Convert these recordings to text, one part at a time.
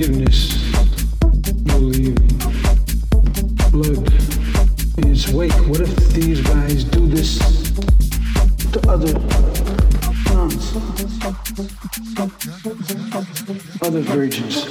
forgiveness, no leaving. Blood is wake. What if these guys do this to other nuns, other virgins?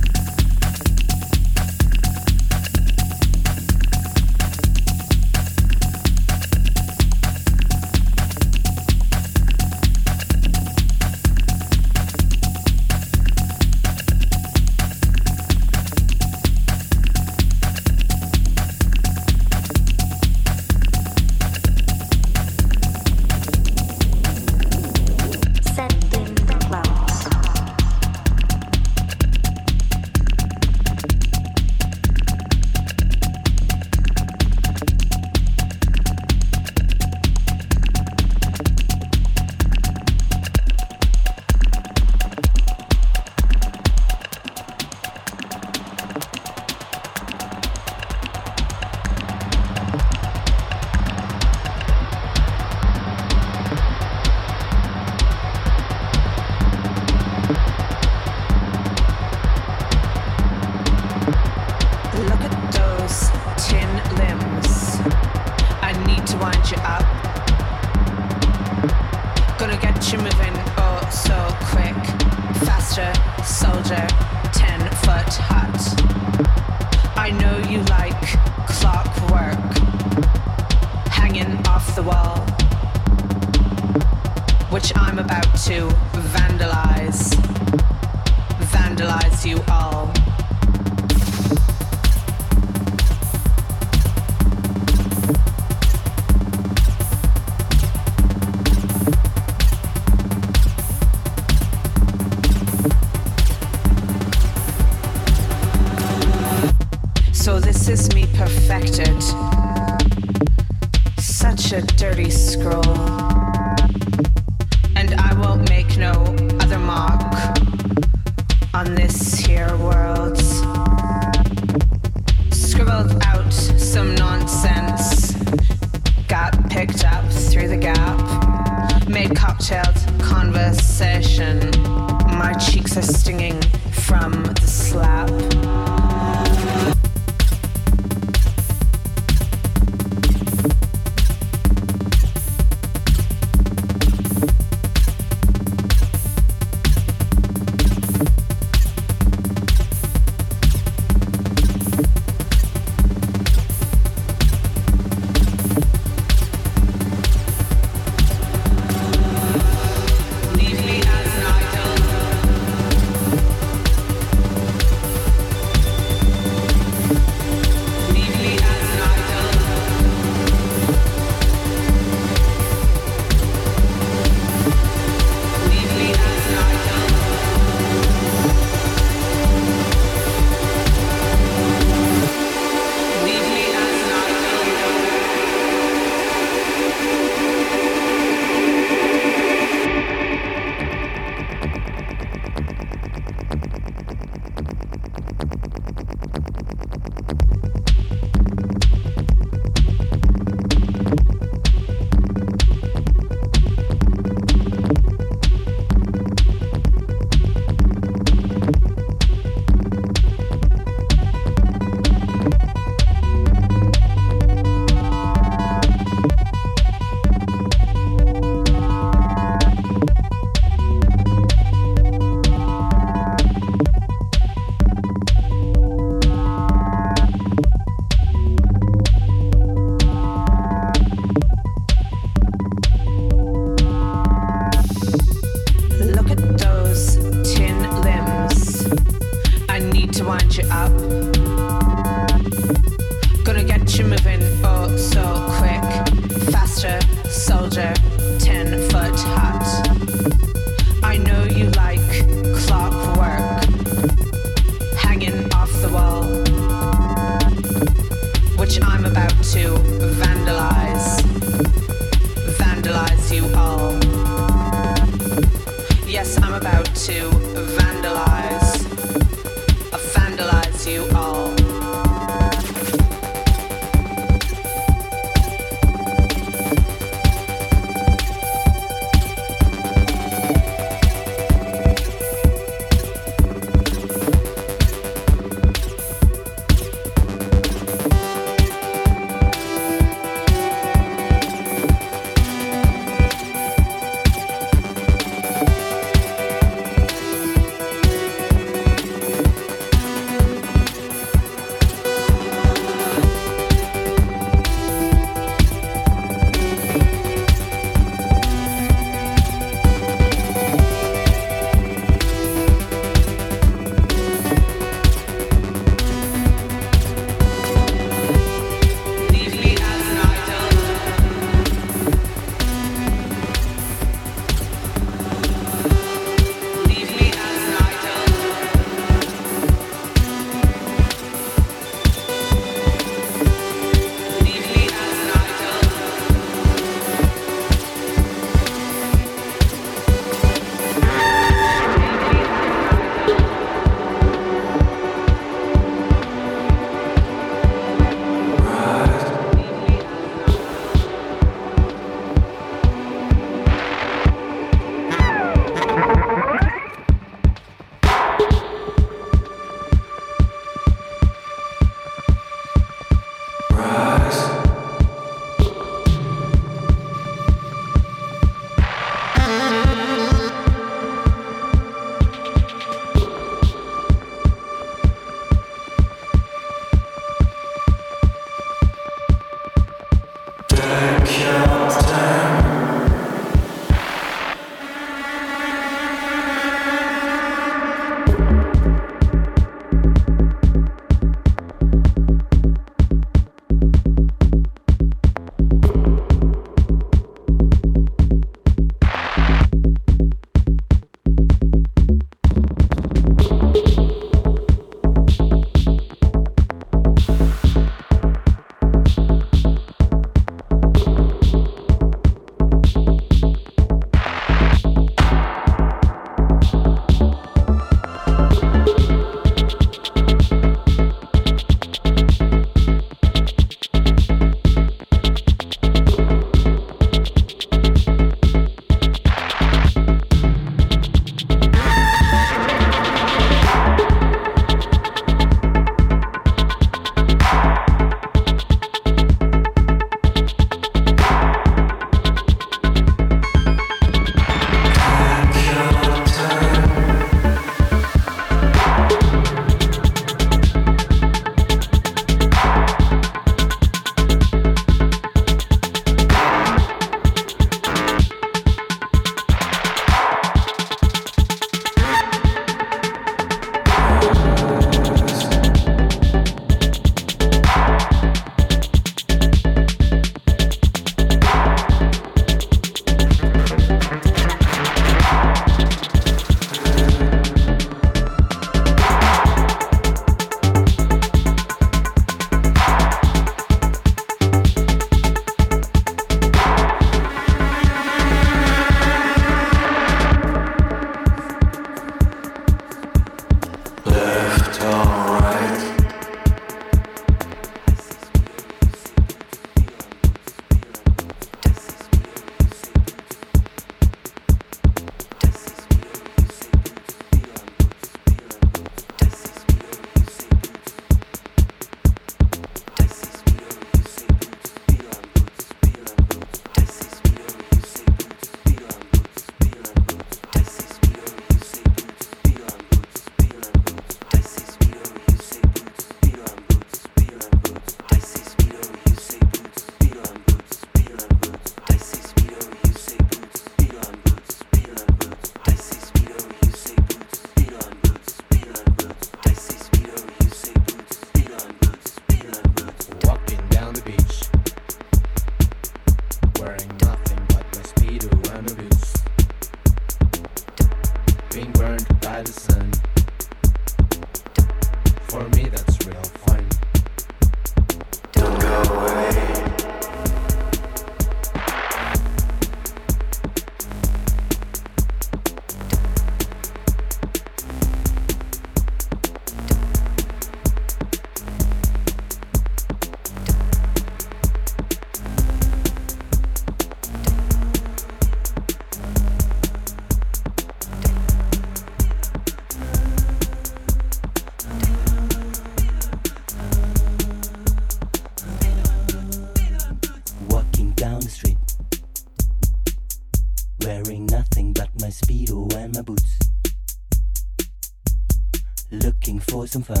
Some fun.